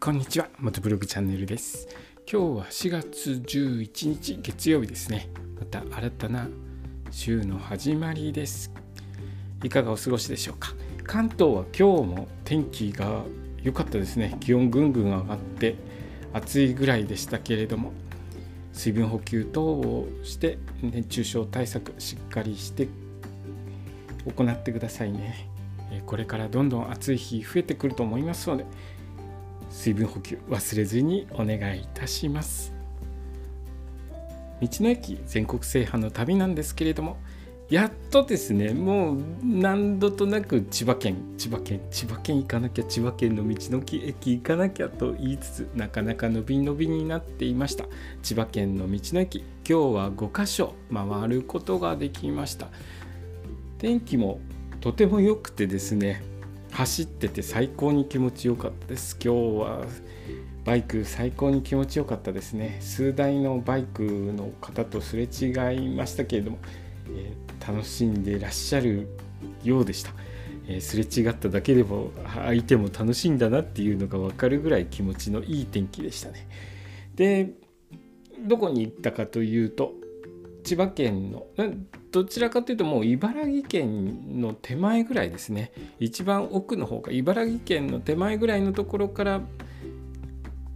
こんにちは元ブログチャンネルです。今日は4月11日月曜日ですね。また新たな週の始まりです。いかがお過ごしでしょうか？関東は今日も天気が良かったですね。気温ぐんぐん上がって暑いぐらいでしたけれども水分補給等をして熱中症対策しっかりして行ってくださいね。これからどんどん暑い日増えてくると思いますので水分補給忘れずにお願いいたします。道の駅全国制覇の旅なんですけれどもやっとですねもう何度となく千葉県千葉県千葉県行かなきゃ千葉県の道の駅行かなきゃと言いつつなかなか伸び伸びになっていました。千葉県の道の駅今日は5カ所回ることができました。天気もとても良くてですね走ってて最高に気持ちよかったです。今日はバイク最高に気持ちよかったですね。数台のバイクの方とすれ違いましたけれども、えー、楽しんでいらっしゃるようでした、えー、すれ違っただけでも相手も楽しいんだなっていうのが分かるぐらい気持ちのいい天気でしたね。でどこに行ったかというと千葉県のどちらかというともう茨城県の手前ぐらいですね。一番奥の方が茨城県の手前ぐらいのところから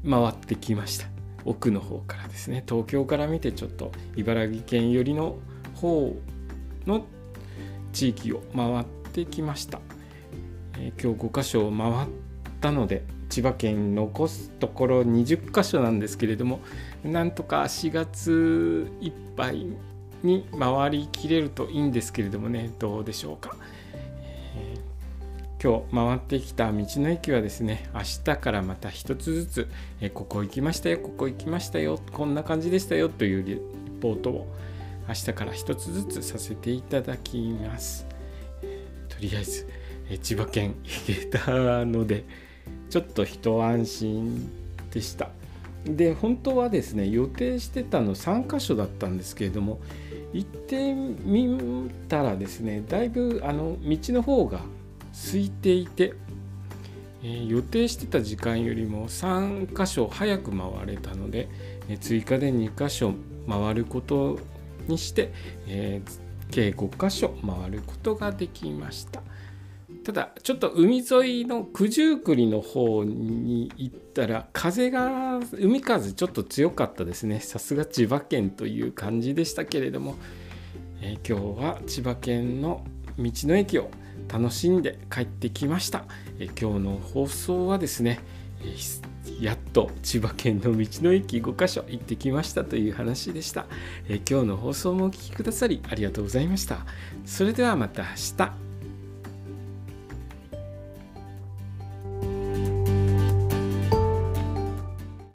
回ってきました。奥の方からですね。東京から見てちょっと茨城県寄りの方の地域を回ってきました、えー、今日5箇所を回ったので千葉県残すところ20箇所なんですけれどもなんとか4月いっぱいに回りきれるといいんですけれどもねどうでしょうか、えー、今日回ってきた道の駅はですね明日からまた一つずつ、えー、ここ行きましたよここ行きましたよこんな感じでしたよというリポートを明日から一つずつさせていただきます、とりあえず、えー、千葉県行けたのでちょっと一安心でした。で本当はですね予定してたの3箇所だったんですけれども行ってみたらですねだいぶあの道の方が空いていて、えー、予定してた時間よりも3箇所早く回れたので、えー、追加で2箇所回ることにして、えー、計5箇所回ることができました。ただちょっと海沿いの九十九里の方に行ったら風が海風ちょっと強かったですね。さすが千葉県という感じでしたけれども、えー、今日は千葉県の道の駅を楽しんで帰ってきました、えー、今日の放送はですね、えー、やっと千葉県の道の駅5カ所行ってきましたという話でした、え今日の放送もお聴きくださりありがとうございました。それではまた明日。